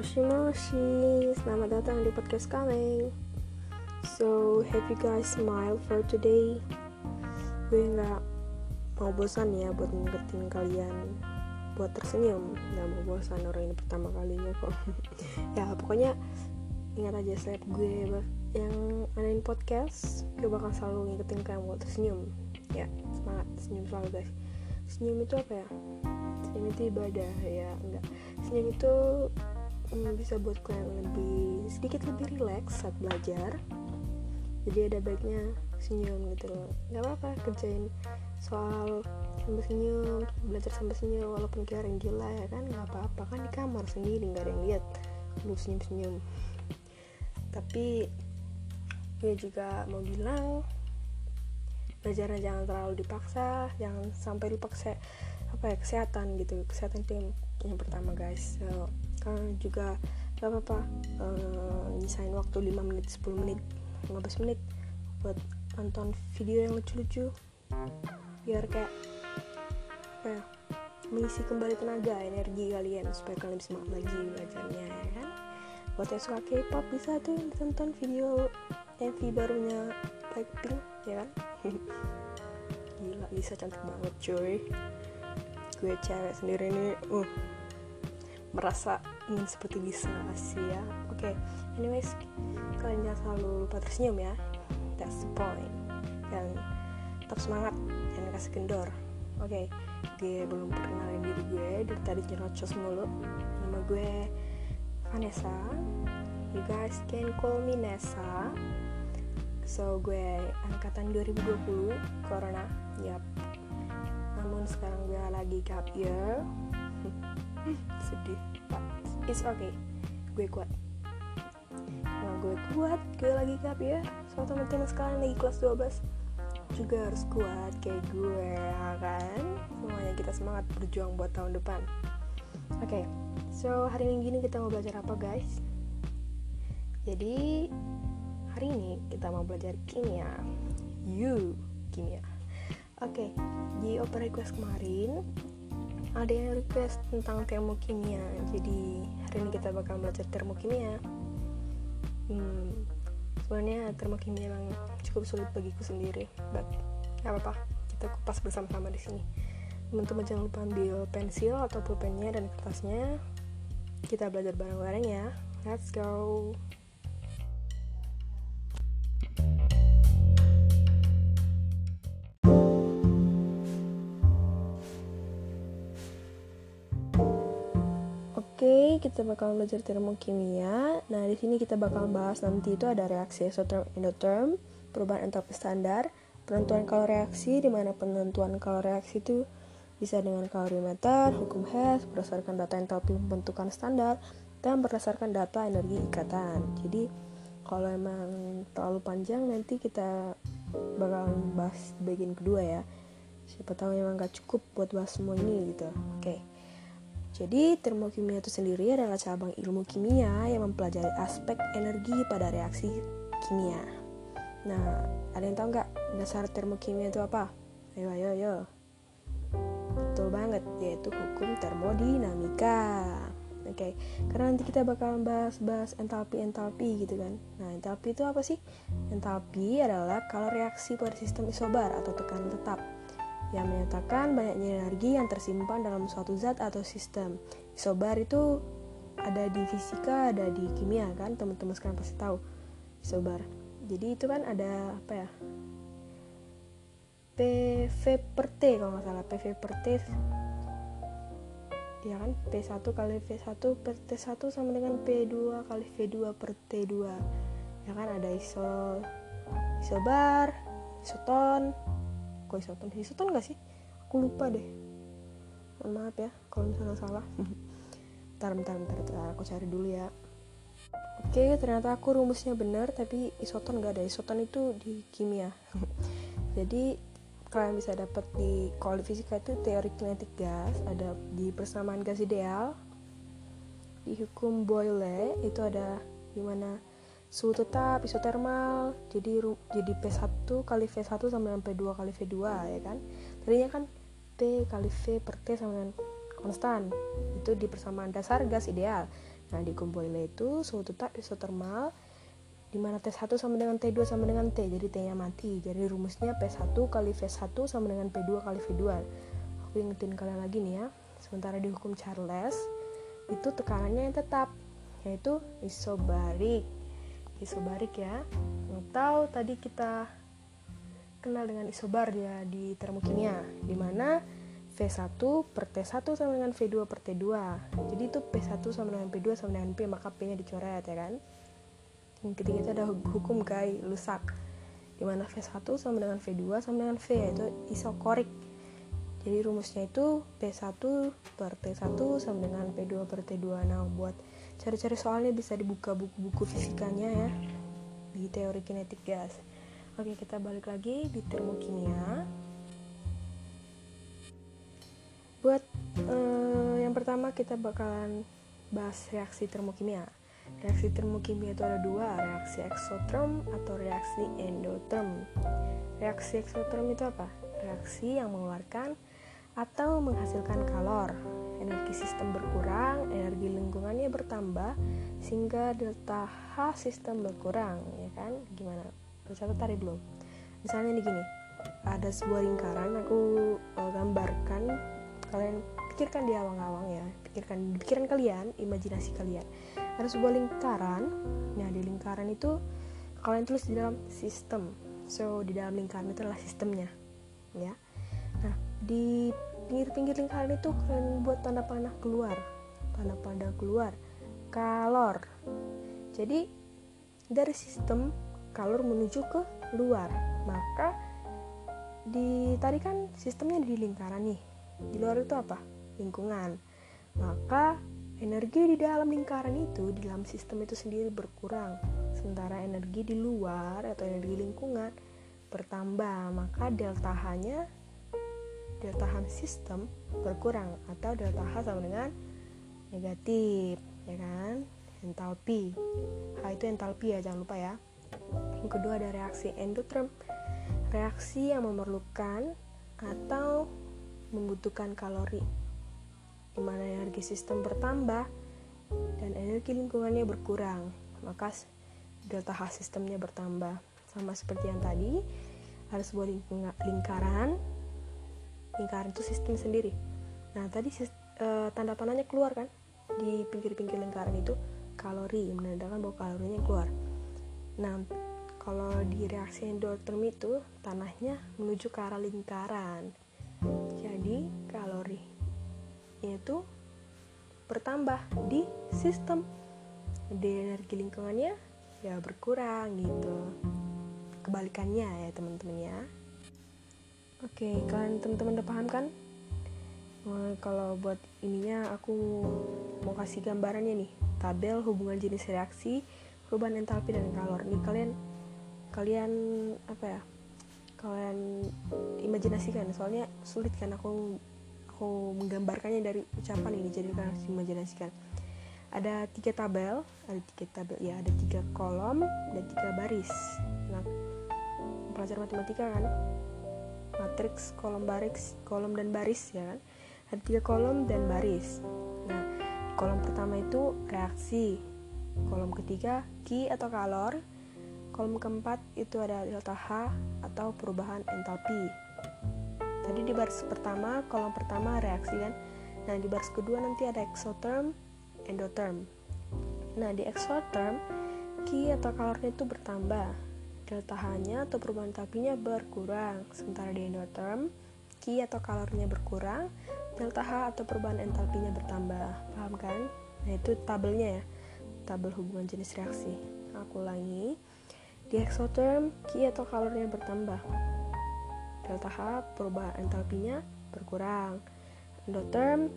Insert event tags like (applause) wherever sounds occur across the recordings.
Moshi Moshi, selamat datang di podcast kami. So, have you guys smile for today? Gue nggak mau bosan ya buat ngingetin kalian buat tersenyum. Gak mau bosan orang ini pertama kalinya kok. (laughs) ya pokoknya ingat aja slap gue yang adain podcast. Gue bakal selalu ngingetin kalian buat tersenyum. Ya semangat senyum selalu guys. Senyum itu apa ya? Senyum itu ibadah ya enggak. Senyum itu hmm, bisa buat kalian lebih sedikit lebih rileks saat belajar. Jadi ada baiknya senyum gitu loh. Nggak apa-apa kerjain soal sambil senyum belajar sambil senyum walaupun orang gila ya kan nggak apa-apa. Kan di kamar sendiri nggak ada yang lihat. Lu senyum-senyum. Tapi gue juga mau bilang belajarnya jangan terlalu dipaksa jangan sampai lupa kese apa ya kesehatan gitu kesehatan yang, yang pertama guys. So, kalian juga gak apa-apa. Uh, nyisain waktu 5 menit 10 menit 15 menit buat nonton video yang lucu-lucu. Biar kayak apa ya mengisi kembali tenaga energi kalian supaya kalian lebih semangat lagi belajarnya ya kan? Buat yang suka K-pop bisa tuh tonton video MV barunya Blackpink ya kan? (laughs) Gila Lisa cantik banget cuy. Gue cewek sendiri nih. Uh merasa ingin seperti bisa sih ya? Oke okay. anyways kalian jangan selalu lupa tersenyum ya. That's the point. Dan tetap semangat jangan kasih kendor. Oke okay. gue belum perkenalin diri gue dari tadi nyerocos mulu. Nama gue Vanessa. You guys can call me Nessa. So gue angkatan 2020 corona. Yap namun sekarang gue lagi gap year sedih. But it's okay. Gue kuat. Nah gue kuat. Gue lagi gap ya. So teman-teman sekalian lagi kelas 12 juga harus kuat kayak gue ya kan? Semuanya kita semangat berjuang buat tahun depan. Oke okay, so hari ini gini kita mau belajar apa guys? Jadi hari ini kita mau belajar kimia. You kimia. Oke okay, di open request kemarin ada yang request tentang termokimia jadi hari ini kita bakal belajar termokimia hmm, sebenarnya termokimia memang cukup sulit bagiku sendiri but gak apa-apa. Kita kupas bersama-sama di sini. Teman-teman jangan lupa ambil pensil atau pulpennya dan kertasnya. Kita belajar bareng-bareng ya. Let's go Oke, kita bakal belajar termokimia. Nah, di sini kita bakal bahas nanti itu ada reaksi exotherm endotherm, perubahan entalpi standar, penentuan kalori reaksi di mana penentuan kalori reaksi itu bisa dengan kalorimeter, hukum Hess berdasarkan data entalpi pembentukan standar dan berdasarkan data energi ikatan. Jadi, kalau emang terlalu panjang nanti kita bakal bahas bagian kedua ya. Siapa tahu memang gak cukup buat bahas semua ini gitu. Oke. Okay. Jadi, termokimia itu sendiri adalah cabang ilmu kimia yang mempelajari aspek energi pada reaksi kimia. Nah, ada yang tahu nggak dasar termokimia itu apa? Ayo, ayo, ayo. Betul banget, yaitu hukum termodinamika. Oke, okay. karena nanti kita bakal bahas-bahas entalpi-entalpi gitu kan. Nah, entalpi itu apa sih? Entalpi adalah kalau reaksi pada sistem isobar atau tekanan tetap yang menyatakan banyaknya energi yang tersimpan dalam suatu zat atau sistem. Isobar itu ada di fisika, ada di kimia kan, teman-teman sekarang pasti tahu isobar. Jadi itu kan ada apa ya? PV per T kalau nggak salah, PV per T ya kan P1 kali V1 per T1 sama dengan P2 kali V2 per T2 ya kan ada iso isobar isoton kok isoton isoton gak sih? Aku lupa deh. Mohon maaf ya kalau misalnya salah. (laughs) Bentar bentar bentar, bentar aku cari dulu ya. Oke ternyata aku rumusnya benar tapi isoton gak ada. Isoton itu di kimia. (laughs) Jadi kalian bisa dapat di kalau di fisika itu teori kinetik gas. Ada di persamaan gas ideal di hukum Boyle itu ada gimana suhu tetap isotermal jadi jadi P1 kali V1 sama dengan P2 kali V2 ya kan? Tadinya kan P kali V per T sama dengan konstan. Itu di persamaan dasar gas ideal. Nah, dikumpulin itu suhu tetap isotermal di mana T1 sama dengan T2 sama dengan T jadi T nya mati. Jadi rumusnya P1 kali V1 sama dengan P2 kali V2 aku ingetin kalian lagi nih ya sementara di hukum Charles itu tekanannya yang tetap yaitu isobarik isobarik ya. Atau tadi kita kenal dengan isobar ya di termokimia di mana V1 per T1 sama dengan V2 per T2 jadi itu P1 sama dengan P2 sama dengan P maka P nya dicoret ya kan? Yang ketiga itu ada hukum Gay Lussac di mana V1 sama dengan V2 sama dengan V yaitu isokorik. Jadi rumusnya itu P1 per T1 sama dengan P2 per T2 nah buat cari-cari soalnya bisa dibuka buku-buku fisikanya ya di teori kinetik gas oke kita balik lagi di termokimia buat uh, yang pertama kita bakalan bahas reaksi termokimia Reaksi termokimia itu ada dua, reaksi eksoterm atau reaksi endoterm. Reaksi eksoterm itu apa? Reaksi yang mengeluarkan atau menghasilkan kalor. Energi sistem berkurang, energi lingkungannya bertambah, sehingga delta H sistem berkurang, ya kan? Gimana? Bisa tadi belum? Misalnya nih gini, ada sebuah lingkaran, aku uh, gambarkan, kalian pikirkan di awang-awang ya, pikirkan pikiran kalian, imajinasi kalian ada sebuah lingkaran nah di lingkaran itu kalian tulis di dalam sistem so di dalam lingkaran itu adalah sistemnya ya nah di pinggir-pinggir lingkaran itu kalian buat tanda panah keluar tanda panah keluar kalor. Jadi dari sistem kalor menuju ke luar maka di tadi kan sistemnya di lingkaran nih. Di luar itu apa? Lingkungan. Maka energi di dalam lingkaran itu di dalam sistem itu sendiri berkurang. Sementara energi di luar atau energi lingkungan bertambah maka delta H nya delta H sistem berkurang atau delta H sama dengan negatif ya kan? Entalpi H itu entalpi ya jangan lupa ya. Yang kedua ada reaksi endoterm reaksi yang memerlukan atau membutuhkan kalori. Di mana energi sistem bertambah dan energi lingkungannya berkurang, maka delta H sistemnya bertambah. Sama seperti yang tadi, ada sebuah lingkaran, lingkaran itu sistem sendiri. Nah, tadi uh, tanda panahnya keluar kan di pinggir-pinggir lingkaran itu kalori menandakan bahwa kalorinya keluar. Nah, kalau di reaksi endoterm itu tanahnya menuju ke arah lingkaran. Jadi kalori itu bertambah di sistem di energi lingkungannya ya berkurang gitu kebalikannya ya teman-teman ya oke kalian teman-teman udah paham kan? Nah, kalau buat ininya aku mau kasih gambarannya nih. Tabel hubungan jenis reaksi perubahan entalpi dan kalor. Nih kalian kalian apa ya? Kalian imajinasikan. Soalnya sulit kan aku aku menggambarkannya dari ucapan ini. Jadi kalian harus imajinasikan. Ada tiga tabel ada tiga tabel ya ada tiga kolom dan tiga baris. Nah pelajar matematika kan matriks kolom baris kolom dan baris ya kan ada tiga kolom dan baris nah kolom pertama itu reaksi kolom ketiga Q atau kalor kolom keempat itu ada delta H atau perubahan entalpi Tadi di baris pertama, kolom pertama reaksi kan. Nah, di baris kedua nanti ada exotherm, endotherm. Nah, di exotherm, Q atau kalornya itu bertambah. Delta H-nya atau perubahan tapinya berkurang. Sementara di endotherm, Q atau kalornya berkurang, delta H atau perubahan entalpinya bertambah. Paham kan? Nah, itu tabelnya ya. Tabel hubungan jenis reaksi. Aku ulangi. Di exotherm, Q atau kalornya bertambah delta H perubahan entalpinya berkurang. Endotherm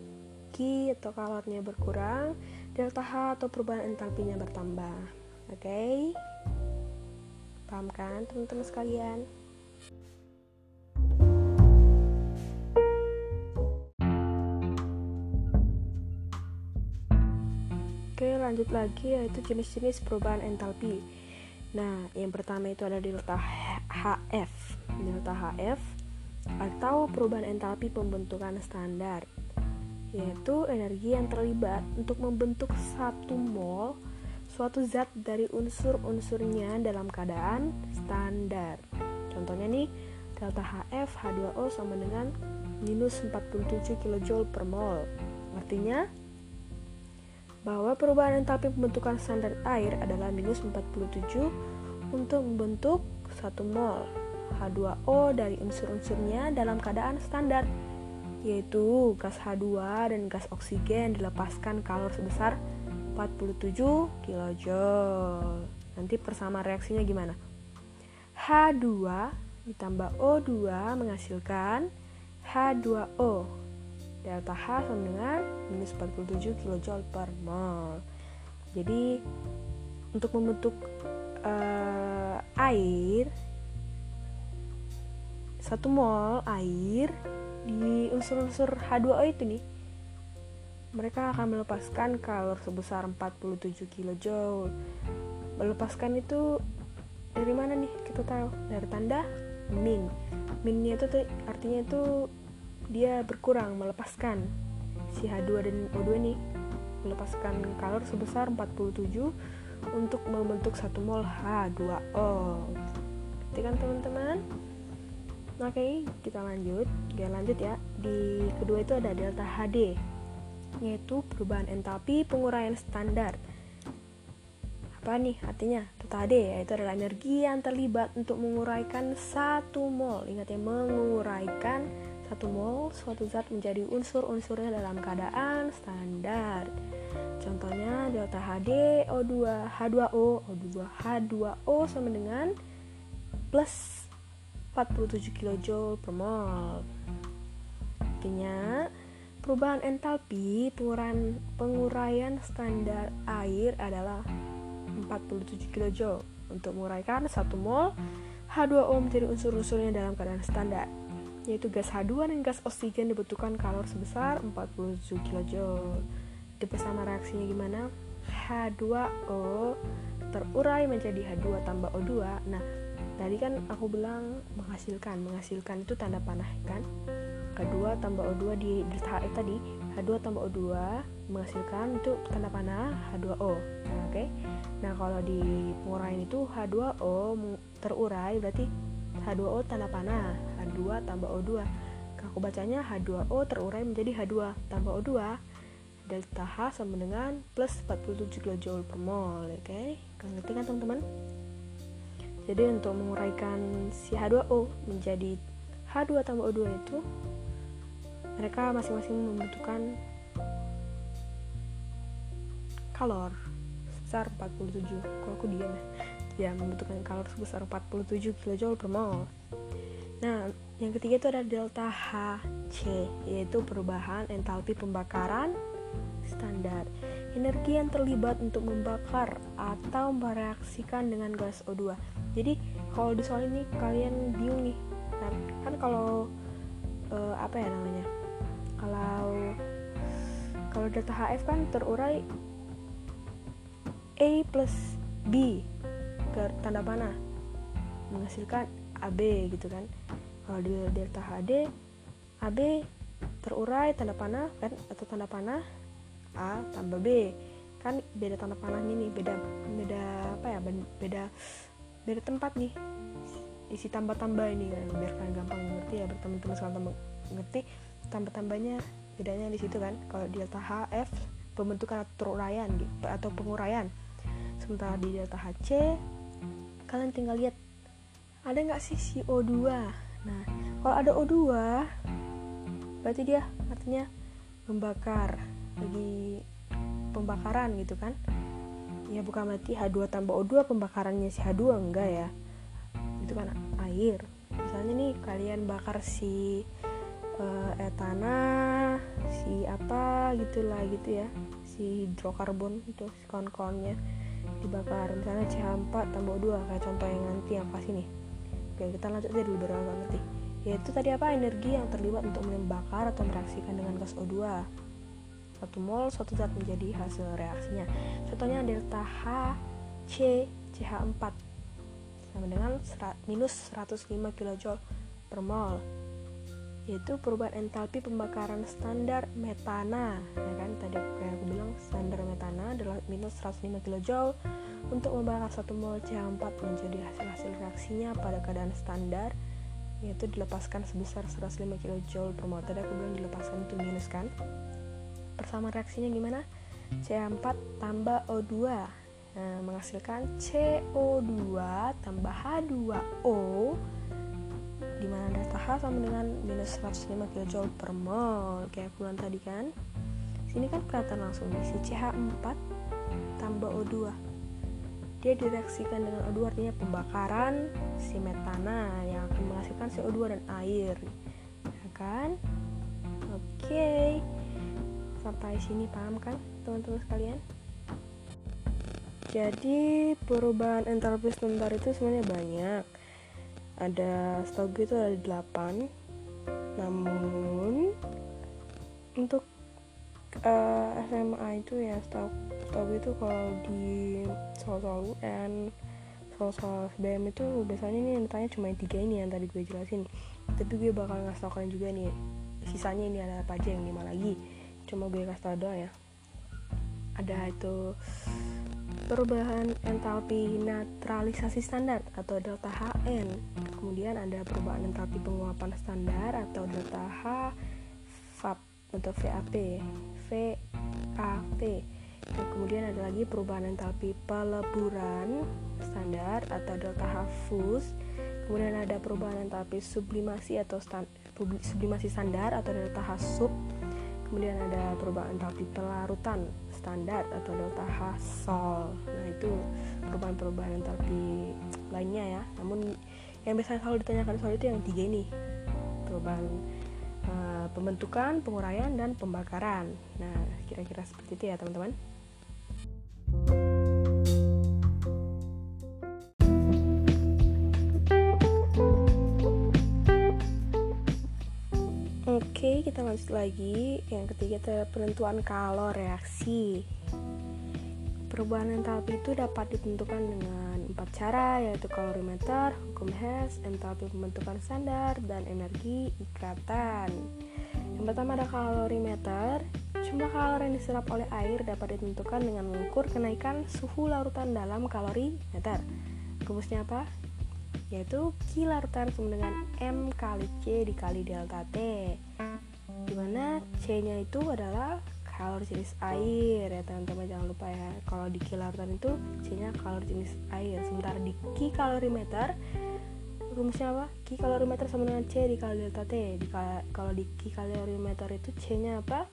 Q atau kalornya berkurang, delta H atau perubahan entalpinya bertambah. Oke? Okay? Paham kan teman-teman sekalian? Oke, lanjut lagi yaitu jenis-jenis perubahan entalpi. Nah, yang pertama itu ada delta HF delta HF atau perubahan entalpi pembentukan standar. yaitu energi yang terlibat untuk membentuk satu mol suatu zat dari unsur-unsurnya dalam keadaan standar. Contohnya nih, delta HF H2O sama dengan minus 47 kJ per mol. Artinya, bahwa perubahan entalpi pembentukan standar air adalah minus 47 untuk membentuk 1 mol H2O dari unsur-unsurnya dalam keadaan standar yaitu gas H2 dan gas oksigen dilepaskan kalor sebesar 47 kJ. Nanti persama reaksinya gimana? H2 ditambah O2 menghasilkan H2O. Delta H sama dengan minus 47 kJ per mol. Jadi untuk membentuk uh, air satu mol air di unsur-unsur H2O itu nih mereka akan melepaskan kalor sebesar 47 kJ. Melepaskan itu dari mana nih? Kita tahu dari tanda min. Minnya itu artinya itu dia berkurang melepaskan si H2 dan O2 nih melepaskan kalor sebesar 47 untuk membentuk satu mol H2O. Ngerti kan teman-teman? Oke, kita lanjut. Oke, lanjut ya. Di kedua itu ada delta HD yaitu perubahan entalpi penguraian standar. Apa nih artinya? Tadi yaitu adalah energi yang terlibat untuk menguraikan satu mol. Ingat ya, menguraikan satu mol suatu zat menjadi unsur-unsurnya dalam keadaan standar. Contohnya delta HD O2 H2O O2 H2O sama dengan plus 47 kJ per mol. Artinya Perubahan entalpi penguraian, penguraian standar air adalah 47 kJ untuk menguraikan 1 mol H2O menjadi unsur-unsurnya dalam keadaan standar yaitu gas H2 dan gas oksigen dibutuhkan kalor sebesar 47 kJ. Itu bersama reaksinya gimana? H2O terurai menjadi H2 tambah O2. Nah, tadi kan aku bilang menghasilkan. Menghasilkan itu tanda panah kan? H2 tambah O2 di delta HF tadi H2 tambah O2 menghasilkan itu tanda panah H2O nah, oke okay? nah kalau di penguraian itu H2O terurai berarti H2O tanda panah H2 tambah O2 aku bacanya H2O terurai menjadi H2 tambah O2 delta H sama dengan plus 47 kJ per mol oke okay? kalian ngerti kan teman-teman jadi untuk menguraikan si H2O menjadi H2 tambah O2 itu mereka masing-masing membutuhkan kalor sebesar 47 kalau aku diam ya? Membutuhkan kalor sebesar 47 kJ per mol. Nah yang ketiga itu ada delta HC yaitu perubahan entalpi pembakaran standar. Energi yang terlibat untuk membakar atau mereaksikan dengan gas O2 jadi kalau di soal ini kalian bingung nih. Kan, kan kalau uh, apa ya namanya kalau kalau data HF kan terurai A plus B tanda panah menghasilkan AB gitu kan. Kalau di delta HD AB terurai tanda panah kan atau tanda panah A tambah B. Kan beda tanda panahnya nih beda beda apa ya beda beda tempat nih. Isi tambah-tambah ini kan biar kalian gampang ngerti ya berteman-teman sekalian ngerti tambah-tambahnya bedanya di situ kan kalau delta HF pembentukan atau teruraian gitu, atau penguraian. Sementara di delta HC kalian tinggal lihat ada nggak sih si O2 nah kalau ada O2 berarti dia artinya membakar lagi pembakaran gitu kan? Ya bukan berarti H2 tambah O2 pembakarannya si H2 enggak ya. Itu kan air. Misalnya nih kalian bakar si uh, etana si apa gitulah gitu ya si hidrokarbon itu si kawan-kawannya dibakar. Misalnya CH4 tambah 2 kayak contoh yang nanti yang pas ini. Oke kita lanjut aja dulu biar agak ngerti. Yaitu tadi apa? Energi yang terlibat untuk membakar atau mereaksikan dengan gas O2 satu mol suatu zat menjadi hasil reaksinya. Contohnya delta H C CH4 sama dengan minus 105 kJ per mol yaitu perubahan entalpi pembakaran standar metana ya kan? Tadi kayak aku bilang standar metana adalah minus 105 kJ untuk membakar satu mol CH4 menjadi hasil-hasil reaksinya pada keadaan standar yaitu dilepaskan sebesar 105 kJ per mol. Tadi aku bilang dilepaskan itu minus kan? Persamaan reaksinya gimana? CH4 tambah O2 nah, menghasilkan CO2 tambah H2O di mana delta H sama dengan minus 105 kJ per mol kayak bilang tadi kan. Sini kan kelihatan langsung nih si CH4 tambah O2 dia direaksikan dengan O2 artinya pembakaran si metana yang akan menghasilkan CO2 dan air. Ya kan? Oke. Okay. sampai sini paham kan teman-teman sekalian? Jadi perubahan entalpi sebentar itu sebenarnya banyak ada setahu gue itu ada 8 namun untuk uh, eh, SMA itu ya setahu setahu gue itu kalau di soal-soal UN soal-soal SBM itu biasanya nih yang ditanya cuma tiga ini yang tadi gue jelasin. Tapi gue bakal ngasih tau kalian juga nih sisanya ini ada apa aja yang lima lagi. Cuma gue kasih tau doang ya. Ada itu perubahan entalpi naturalisasi standar atau delta HN. Kemudian ada perubahan entalpi penguapan standar atau delta H VAP atau VAP VAP dan kemudian ada lagi perubahan entalpi peleburan standar atau delta H fus. Kemudian ada perubahan entalpi sublimasi atau stand, sublimasi standar atau delta H sub. Kemudian ada perubahan entalpi pelarutan standar atau delta H sol nah itu perubahan-perubahan entalpi lainnya ya. Namun yang biasanya selalu ditanyakan soal itu yang tiga ini. Perubahan uh, pembentukan penguraian dan pembakaran. Nah kira-kira seperti itu ya teman-teman. Oke, kita lanjut lagi. Yang ketiga adalah penentuan kalor reaksi. Perubahan entalpi itu dapat ditentukan dengan empat cara, yaitu kalorimeter, hukum Hess, entalpi pembentukan standar, dan energi ikatan. Yang pertama ada kalorimeter. Jumlah kalori yang diserap oleh air dapat ditentukan dengan mengukur kenaikan suhu larutan dalam kalorimeter. Rumusnya apa? yaitu Q larutan sama dengan M kali C dikali delta T di mana C nya itu adalah kalori jenis air ya teman-teman. Jangan lupa ya. Kalau di Q larutan itu C nya kalori jenis air. Sementara di Q kalorimeter rumusnya apa? Q kalorimeter sama dengan C dikali delta T. Di, kalau di Q kalorimeter itu C nya apa?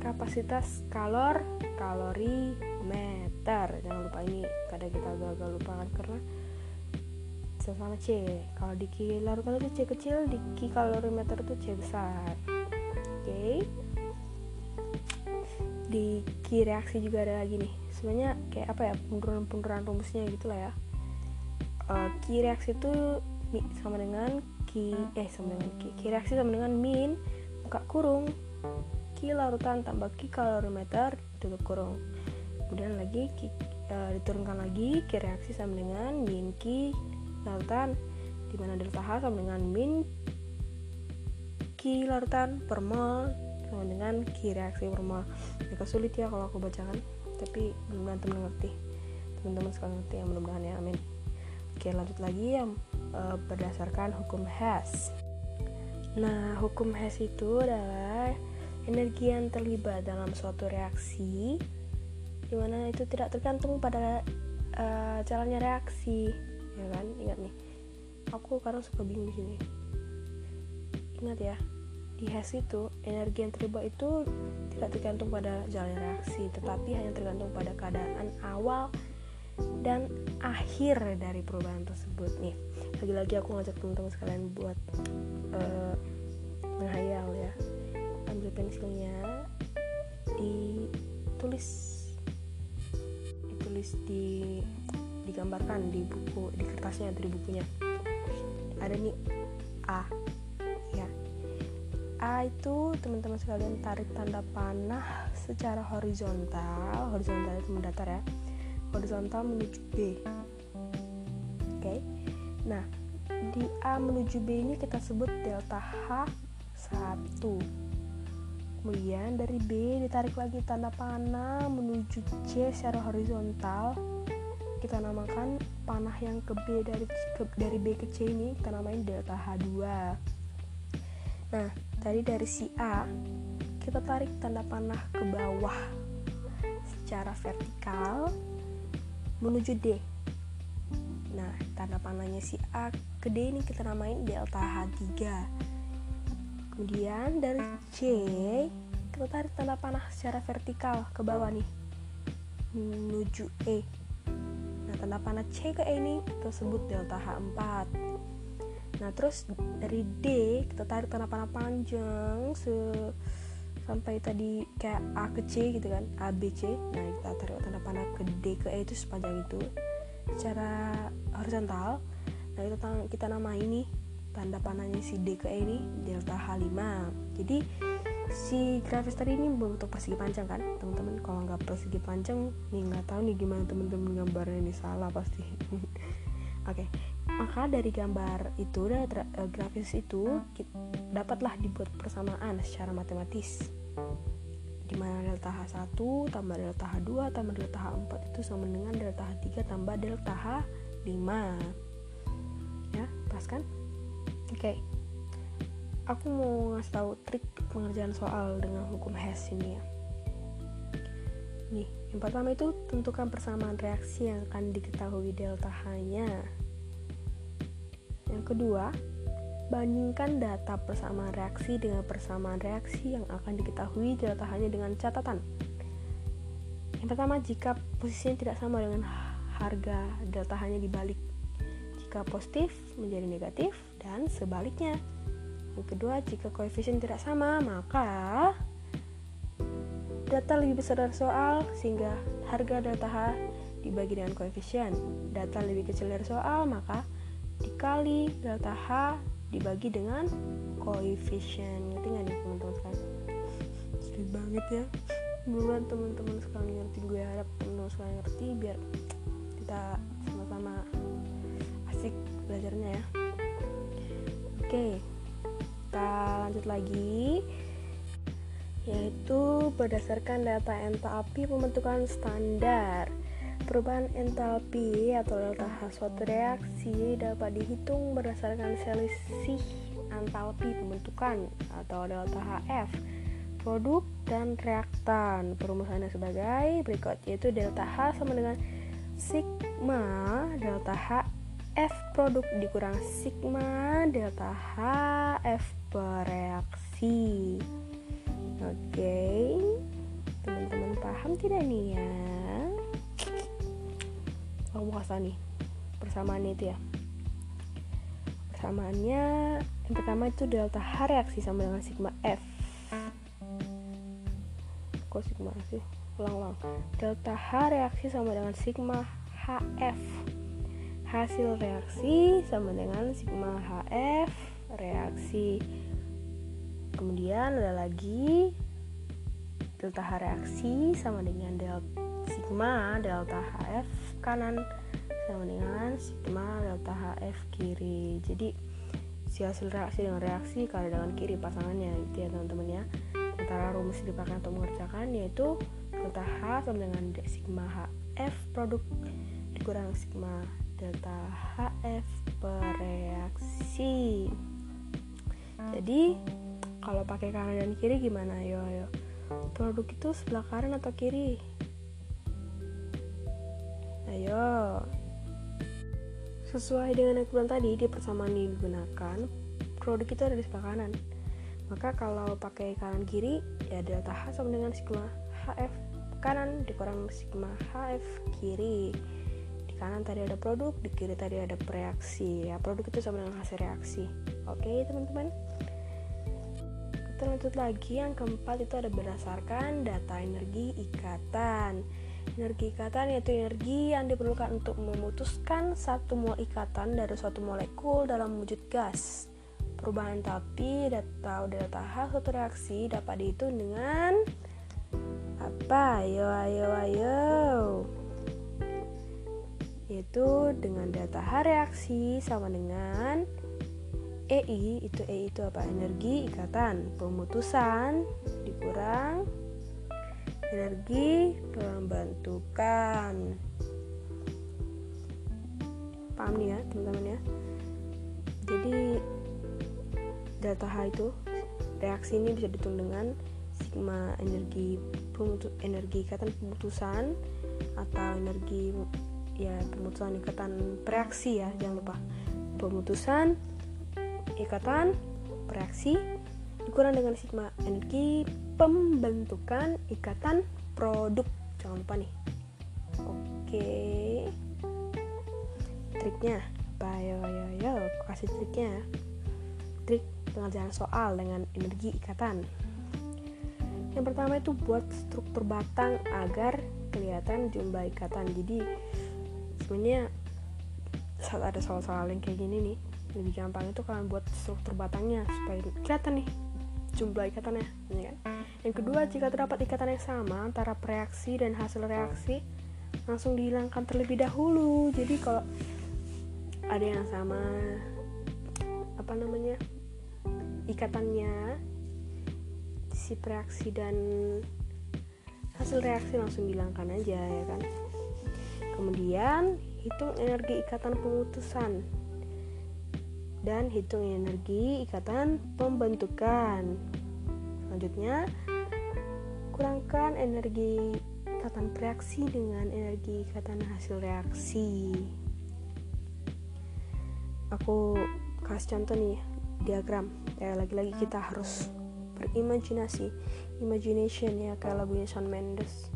kapasitas kalor kalori meter jangan lupa ini kadang kita agak-agak lupa kan? Karena sama C. Kalau di larutan itu C kecil di Ki kalorimeter itu C besar oke. Di Ki reaksi juga ada lagi nih. Sebenarnya kayak apa ya penduran-penduran rumusnya gitu lah ya. Uh, Ki reaksi itu sama dengan Ki eh sama dengan Ki. Ki reaksi sama dengan min buka kurung. Ki larutan tambah Ki kalorimeter tutup kurung. Kemudian lagi Ki, uh, diturunkan lagi Ki reaksi sama dengan min Ki larutan. Di mana delta H sama dengan min Q larutan per mol sama dengan Q reaksi per mol agak sulit ya kalau aku bacakan tapi mudah-mudahan teman ngerti teman-teman sekalian ngerti ya mudah-mudahan ya amin. Oke lanjut lagi yang uh, berdasarkan hukum Hess. Nah hukum Hess itu adalah energi yang terlibat dalam suatu reaksi di mana itu tidak tergantung pada uh, jalannya reaksi ya kan? Ingat nih aku kadang suka bingung di sini ingat ya di HES itu energi yang terlibat itu tidak tergantung pada jalan reaksi tetapi hanya tergantung pada keadaan awal dan akhir dari perubahan tersebut. Nih lagi-lagi aku ngajak teman-teman sekalian buat uh, menghayal ya ambil pensilnya ditulis ditulis di digambarkan di buku di kertasnya atau di bukunya. Ada nih A A itu teman-teman sekalian tarik tanda panah secara horizontal. Horizontal itu mendatar ya. Horizontal menuju B. Oke. Nah di A menuju B ini kita sebut delta H satu. Kemudian dari B ditarik lagi tanda panah menuju C secara horizontal. Kita namakan panah yang ke B dari ke, dari B ke C ini kita namain delta H2 nah tadi dari si A kita tarik tanda panah ke bawah secara vertikal menuju D. Nah tanda panahnya si A ke D ini kita namain delta H3 kemudian dari C kita tarik tanda panah secara vertikal ke bawah nih menuju E. Nah tanda panah C ke E ini kita delta H4 nah terus dari D kita tarik tanda panah panjang se sampai tadi kayak A ke C gitu kan A B C. Nah kita tarik tanda panah ke D ke E itu sepanjang itu secara horizontal. Nah kita kita nama ini tanda panahnya si D ke E ini delta H5 jadi si grafis tadi ini membentuk persegi panjang kan? Teman-teman kalau nggak persegi panjang nih nggak tahu nih gimana teman-teman gambarnya ini salah pasti. (laughs) Oke okay. Maka dari gambar itu dari eh, grafis itu dapatlah dibuat persamaan secara matematis. Di mana delta H1 tambah delta H2 tambah delta H4 itu sama dengan delta H3 tambah delta H5 ya pas kan? Oke. Okay. aku mau ngasih tahu trik pengerjaan soal dengan hukum Hess ini ya. Nih yang pertama itu tentukan persamaan reaksi yang akan diketahui delta H-nya yang kedua bandingkan data persamaan reaksi dengan persamaan reaksi yang akan diketahui delta H-nya dengan catatan yang pertama jika posisinya tidak sama dengan harga delta H-nya dibalik jika positif menjadi negatif dan sebaliknya. Yang kedua, jika koefisien tidak sama, maka data lebih besar dari soal sehingga harga delta H dibagi dengan koefisien. Data lebih kecil dari soal, maka dikali delta H dibagi dengan koefisien. Ngerti nggak nih teman-teman sekalian? Sulit banget ya. Buruan teman-teman sekalian ngerti, gue harap teman-teman sekalian ngerti biar kita sama-sama asik belajarnya ya oke kita lanjut lagi yaitu berdasarkan data entalpi pembentukan standar perubahan entalpi atau delta H suatu reaksi dapat dihitung berdasarkan selisih entalpi pembentukan atau delta HF produk dan reaktan. Perumusannya sebagai berikut yaitu delta H sama dengan sigma delta H F produk dikurang sigma delta H F bereaksi. Oke teman-teman paham tidak nih ya aku kasih nih persamaannya itu ya. Persamaannya yang pertama itu delta H reaksi sama dengan sigma F. Kok sigma sih? Ulang-ulang delta H reaksi sama dengan sigma HF hasil reaksi sama dengan sigma HF reaksi. Kemudian ada lagi delta H reaksi sama dengan delta sigma delta HF kanan. Sama dengan sigma delta HF kiri. Jadi si hasil reaksi dengan reaksi kali dengan kiri pasangannya gitu ya teman-teman ya. Antara rumus dipakai untuk mengerjakan yaitu delta H sama dengan sigma HF. Produk dikurang sigma delta HF bereaksi jadi kalau pakai kanan dan kiri gimana? Ayo ayo produk itu sebelah kanan atau kiri ayo. Sesuai dengan yang tadi di persamaan yang digunakan produk itu ada di sebelah kanan. Maka kalau pakai kanan kiri ya delta H sama dengan sigma HF kanan dikurang sigma HF kiri. Kanan tadi ada produk di kiri tadi ada reaksi ya produk itu sama dengan hasil reaksi. Oke teman-teman. Kita lanjut lagi. Yang keempat itu ada berdasarkan data energi ikatan energi ikatan yaitu energi yang diperlukan untuk memutuskan satu mol ikatan dari suatu molekul dalam wujud gas. Perubahan tapi data delta H suatu reaksi dapat dihitung dengan apa? Ayo ayo ayo. Yaitu dengan data H reaksi sama dengan EI itu EI itu apa? Energi ikatan. Pemutusan dikurang energi pembentukan paham nih ya teman-teman ya? Jadi delta H itu reaksi ini bisa dihitung dengan sigma energi pemutus energi ikatan pemutusan atau energi ya pemutusan ikatan reaksi ya jangan lupa. Pemutusan ikatan reaksi dikurang dengan sigma energi pembentukan ikatan produk. Jangan lupa nih. Oke. Triknya. Apa yo yo. Yo kasih triknya. Trik pengerjaan soal dengan energi ikatan. Yang pertama itu buat struktur batang agar kelihatan jumlah ikatan. Jadi sebenarnya saat ada soal-soal yang kayak gini nih lebih gampang itu kalian buat struktur batangnya supaya kelihatan nih jumlah ikatannya ya kan? Yang kedua jika terdapat ikatan yang sama antara reaksi dan hasil reaksi langsung dihilangkan terlebih dahulu. Jadi kalau ada yang sama apa namanya ikatannya si reaksi dan hasil reaksi langsung dihilangkan aja ya kan? Kemudian hitung energi ikatan pemutusan dan hitung energi ikatan pembentukan selanjutnya kurangkan energi ikatan reaksi dengan energi ikatan hasil reaksi. Aku kasih contoh nih diagram. Ya lagi-lagi kita harus berimajinasi. Imagination ya kayak lagunya Shawn Mendes.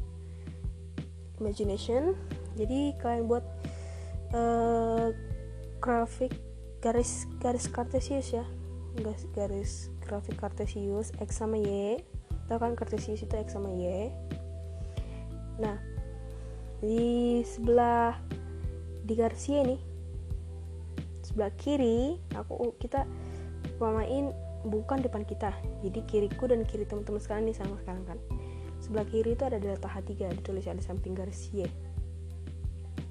Imagination. Jadi kalian buat uh, grafik garis garis kartesius ya. Garis garis grafik kartesius x sama y. Tahu kan kartesius itu x sama y? Nah di sebelah di garis y nih sebelah kiri aku kita main bukan depan kita. Jadi kiriku dan kiri teman-teman sekalian nih sama sekarang kan. Sebelah kiri itu ada delta H3 ditulis di samping garis Y.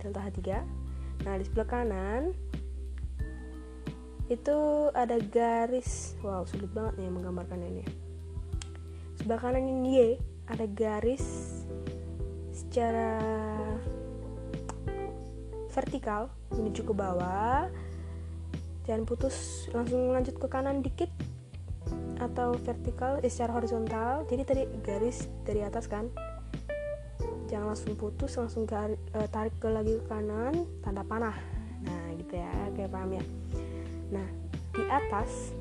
Delta H3 nah di sebelah kanan itu ada garis. Wow sulit banget nih menggambarkan ini. Sebelah kanan ini Y ada garis secara vertikal menuju ke bawah. Jangan putus langsung lanjut ke kanan dikit atau vertikal eh, secara horizontal. Jadi tadi garis dari atas kan? Jangan langsung putus langsung garis, uh, tarik ke lagi ke kanan tanda panah. Nah gitu ya. Kayak paham ya nah di atas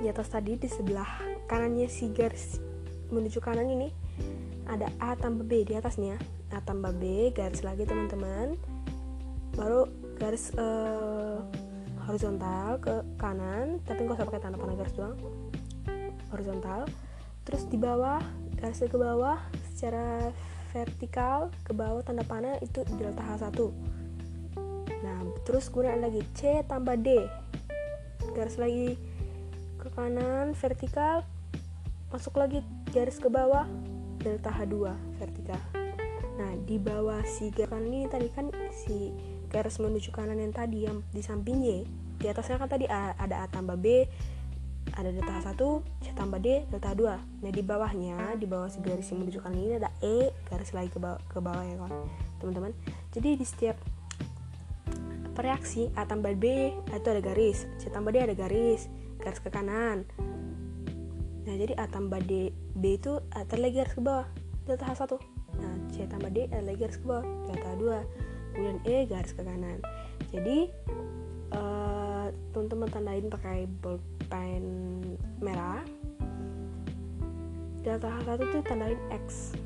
di atas tadi di sebelah kanannya si garis menuju kanan ini ada A tambah B di atasnya. A tambah B garis lagi teman-teman. Baru garis uh, horizontal ke kanan tapi nggak usah pakai tanda panah garis doang. Horizontal. Terus di bawah garisnya ke bawah secara vertikal ke bawah tanda panah itu delta H1 nah terus kemudian lagi C tambah D garis lagi ke kanan vertikal masuk lagi garis ke bawah delta H2 vertikal. Nah di bawah si garis kanan ini tadi kan si garis menuju kanan yang tadi yang di samping Y di atasnya kan tadi ada A tambah B ada delta H1 C tambah D delta 2 nah di bawahnya di bawah si garis yang menuju kanan ini ada E garis lagi ke bawah, ke bawah ya kawan teman-teman. Jadi di setiap reaksi A tambah B itu ada garis C tambah D ada garis garis ke kanan. Nah jadi A tambah D B itu ada lagi garis ke bawah delta H1 nah C tambah D ada lagi garis ke bawah delta 2 kemudian E garis ke kanan. Jadi uh, teman-teman tandain pakai bolpen merah. Delta H1 tuh tandain X.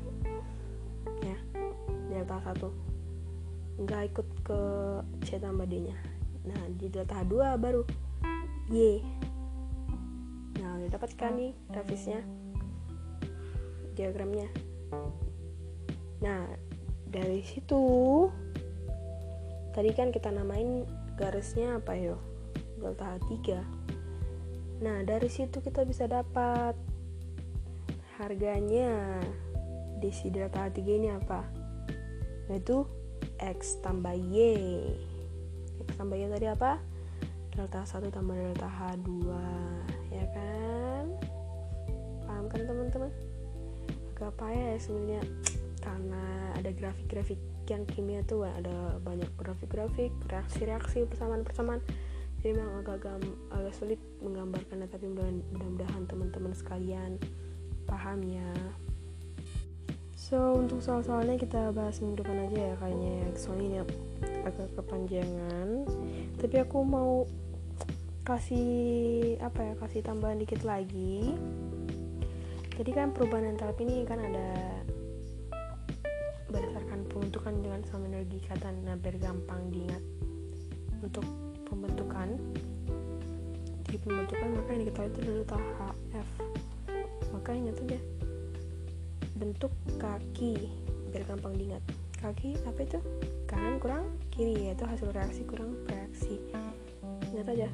Ya delta H1 nggak ikut ke C tambah D nya nah di delta H2 baru. Y. Nah udah dapat kan nih grafisnya diagramnya. Nah dari situ tadi kan kita namain garisnya apa yo delta H3 nah dari situ kita bisa dapat harganya di si delta H3 ini apa? Yaitu X tambah Y. X tambah Y tadi apa? Delta 1 tambah delta H2 ya kan? Paham kan teman-teman? Agak payah ya sebenarnya? Karena ada grafik-grafik yang kimia tuh ada banyak grafik-grafik reaksi-reaksi persamaan-persamaan. Jadi memang agak agak sulit menggambarkannya tapi mudah-mudahan teman-teman sekalian paham ya so untuk soal-soalnya kita bahas minggu depan aja ya kayaknya ya. Soalnya ini agak kepanjangan. Tapi aku mau kasih apa ya kasih tambahan dikit lagi. Jadi kan perubahan entalpi ini kan ada berdasarkan pembentukan dengan sama energi ikatan. Nah biar gampang diingat untuk pembentukan. Di pembentukan maka yang diketahui itu adalah HF maka ingat aja bentuk kaki biar gampang diingat. Kaki apa itu? Kanan kurang kiri yaitu hasil reaksi kurang reaksi. Ingat aja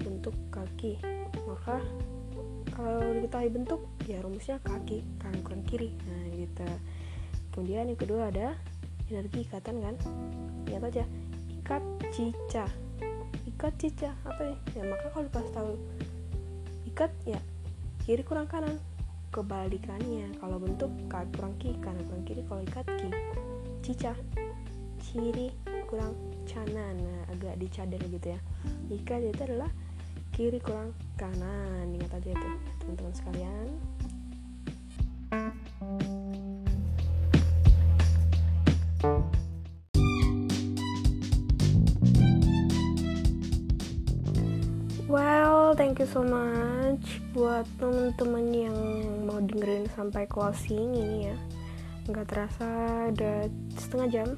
bentuk kaki. Maka kalau diketahui bentuk ya rumusnya kaki kanan kurang kiri. Nah gitu. Kemudian yang kedua ada energi ikatan kan? Ingat aja ikat cica. Ikat cica apa ya? Ya maka kalau pas tahu ikat ya kiri kurang kanan kebalikannya. Kalau bentuk kaki kurang ki kanan kurang kiri. Kalau ikat ki cica ciri kurang canan. Nah agak dicadar gitu ya. Ikat itu adalah kiri kurang kanan. Ingat aja itu teman-teman sekalian thank you so much buat teman-teman yang mau dengerin sampai closing ini ya. Nggak terasa udah setengah jam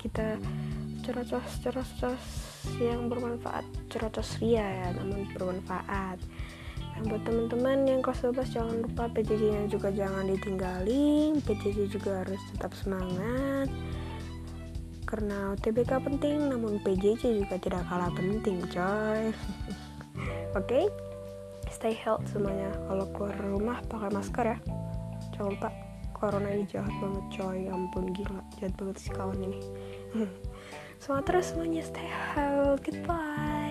kita cerocos-cerocos yang bermanfaat, cerocos ria ya, namun bermanfaat. Dan buat teman-teman yang kelas 12 jangan lupa PJJ-nya juga jangan ditinggalin, PJJ juga harus tetap semangat karena UTBK penting namun PJJ juga tidak kalah penting coy (laughs) oke? Okay? stay health semuanya. Kalau keluar rumah pakai masker ya. Jangan lupa corona ini jahat banget coy. Ampun gila. Jahat banget sih kawan ini. (laughs) Semangat terus semuanya. Stay health goodbye